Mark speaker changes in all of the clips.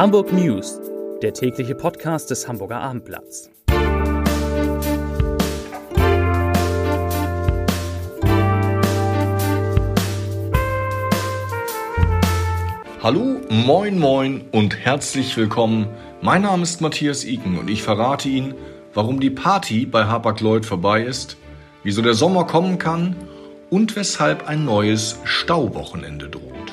Speaker 1: Hamburg News, der tägliche Podcast des Hamburger Abendblatts.
Speaker 2: Hallo, moin, moin und herzlich willkommen. Mein Name ist Matthias Iken und ich verrate Ihnen, warum die Party bei Hapag-Lloyd vorbei ist, wieso der Sommer kommen kann und weshalb ein neues Stauwochenende droht.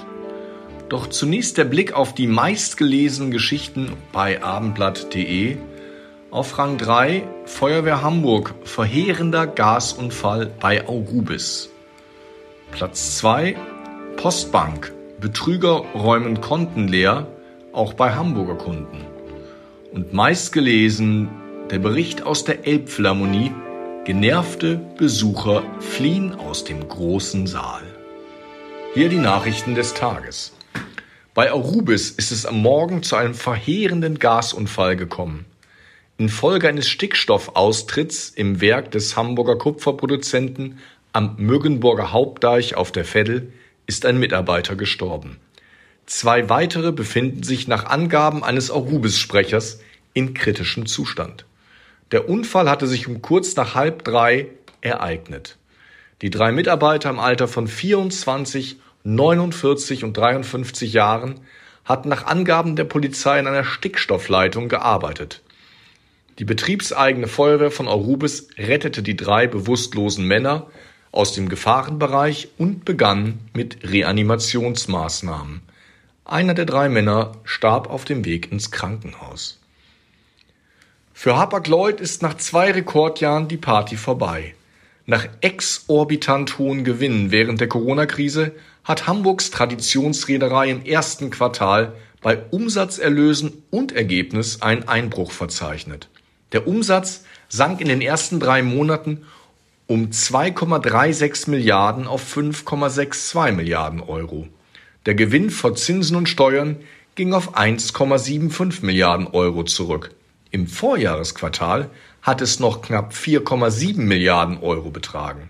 Speaker 2: Doch zunächst der Blick auf die meistgelesenen Geschichten bei abendblatt.de. Auf Rang 3 Feuerwehr Hamburg, verheerender Gasunfall bei Aurubis. Platz 2 Postbank, Betrüger räumen Konten leer, auch bei Hamburger Kunden. Und meistgelesen der Bericht aus der Elbphilharmonie, genervte Besucher fliehen aus dem großen Saal. Hier die Nachrichten des Tages. Bei Arubis ist es am Morgen zu einem verheerenden Gasunfall gekommen. Infolge eines Stickstoffaustritts im Werk des Hamburger Kupferproduzenten am Müggenburger Hauptdeich auf der Veddel ist ein Mitarbeiter gestorben. Zwei weitere befinden sich nach Angaben eines Arubis-Sprechers in kritischem Zustand. Der Unfall hatte sich um kurz nach halb drei ereignet. Die drei Mitarbeiter im Alter von 24 49 und 53 Jahren hatten nach Angaben der Polizei in einer Stickstoffleitung gearbeitet. Die betriebseigene Feuerwehr von Arubis rettete die drei bewusstlosen Männer aus dem Gefahrenbereich und begann mit Reanimationsmaßnahmen. Einer der drei Männer starb auf dem Weg ins Krankenhaus. Für Hapag-Lloyd ist nach zwei Rekordjahren die Party vorbei. Nach exorbitant hohen Gewinnen während der Corona-Krise hat Hamburgs Traditionsreederei im ersten Quartal bei Umsatzerlösen und Ergebnis einen Einbruch verzeichnet. Der Umsatz sank in den ersten drei Monaten um 2,36 Milliarden auf 5,62 Milliarden Euro. Der Gewinn vor Zinsen und Steuern ging auf 1,75 Milliarden Euro zurück. Im Vorjahresquartal hat es noch knapp 4,7 Milliarden Euro betragen.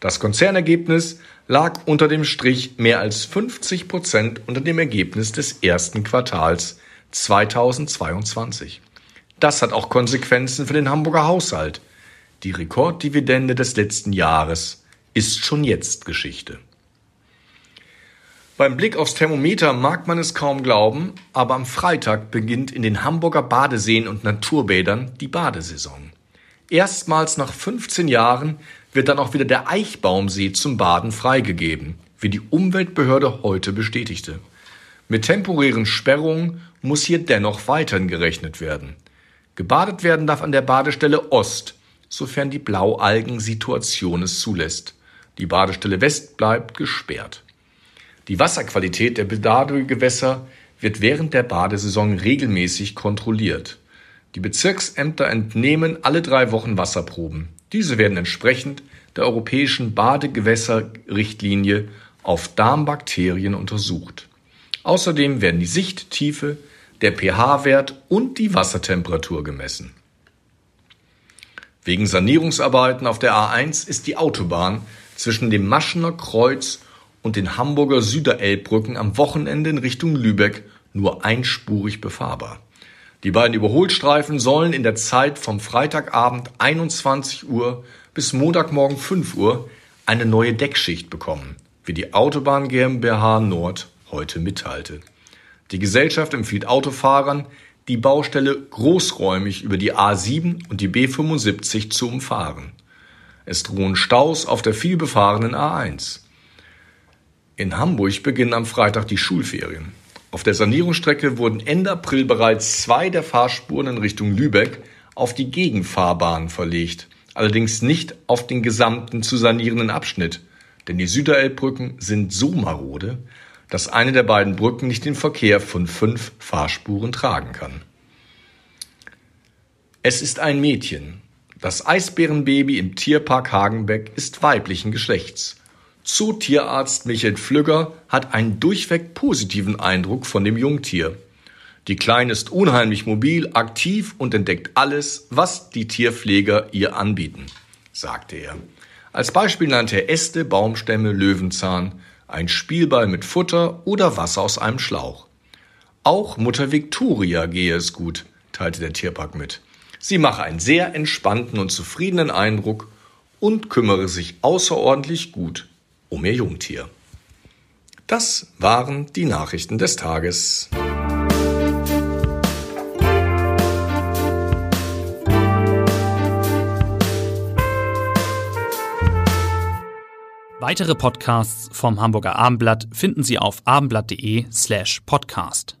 Speaker 2: Das Konzernergebnis lag unter dem Strich mehr als 50 Prozent unter dem Ergebnis des ersten Quartals 2022. Das hat auch Konsequenzen für den Hamburger Haushalt. Die Rekorddividende des letzten Jahres ist schon jetzt Geschichte. Beim Blick aufs Thermometer mag man es kaum glauben, aber am Freitag beginnt in den Hamburger Badeseen und Naturbädern die Badesaison. Erstmals nach 15 Jahren wird dann auch wieder der Eichbaumsee zum Baden freigegeben, wie die Umweltbehörde heute bestätigte. Mit temporären Sperrungen muss hier dennoch weiterhin gerechnet werden. Gebadet werden darf an der Badestelle Ost, sofern die Blaualgen-Situation es zulässt. Die Badestelle West bleibt gesperrt. Die Wasserqualität der Badegewässer wird während der Badesaison regelmäßig kontrolliert. Die Bezirksämter entnehmen alle drei Wochen Wasserproben. Diese werden entsprechend der europäischen Badegewässerrichtlinie auf Darmbakterien untersucht. Außerdem werden die Sichttiefe, der pH-Wert und die Wassertemperatur gemessen. Wegen Sanierungsarbeiten auf der A1 ist die Autobahn zwischen dem Maschener Kreuz und den Hamburger Süderelbbrücken am Wochenende in Richtung Lübeck nur einspurig befahrbar. Die beiden Überholstreifen sollen in der Zeit vom Freitagabend 21 Uhr bis Montagmorgen 5 Uhr eine neue Deckschicht bekommen, wie die Autobahn GmbH Nord heute mitteilte. Die Gesellschaft empfiehlt Autofahrern, die Baustelle großräumig über die A7 und die B75 zu umfahren. Es drohen Staus auf der vielbefahrenen A1. In Hamburg beginnen am Freitag die Schulferien. Auf der Sanierungsstrecke wurden Ende April bereits zwei der Fahrspuren in Richtung Lübeck auf die Gegenfahrbahn verlegt, allerdings nicht auf den gesamten zu sanierenden Abschnitt, denn die Süderelbbrücken sind so marode, dass eine der beiden Brücken nicht den Verkehr von fünf Fahrspuren tragen kann. Es ist ein Mädchen. Das Eisbärenbaby im Tierpark Hagenbeck ist weiblichen Geschlechts. Zootierarzt Michael Pflügger hat einen durchweg positiven Eindruck von dem Jungtier. Die Kleine ist unheimlich mobil, aktiv und entdeckt alles, was die Tierpfleger ihr anbieten, sagte er. Als Beispiel nannte er Äste, Baumstämme, Löwenzahn, ein Spielball mit Futter oder Wasser aus einem Schlauch. Auch Mutter Victoria gehe es gut, teilte der Tierpark mit. Sie mache einen sehr entspannten und zufriedenen Eindruck und kümmere sich außerordentlich gut um ihr Jungtier. Das waren die Nachrichten des Tages.
Speaker 1: Weitere Podcasts vom Hamburger Abendblatt finden Sie auf abendblatt.de slash podcast.